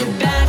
you back.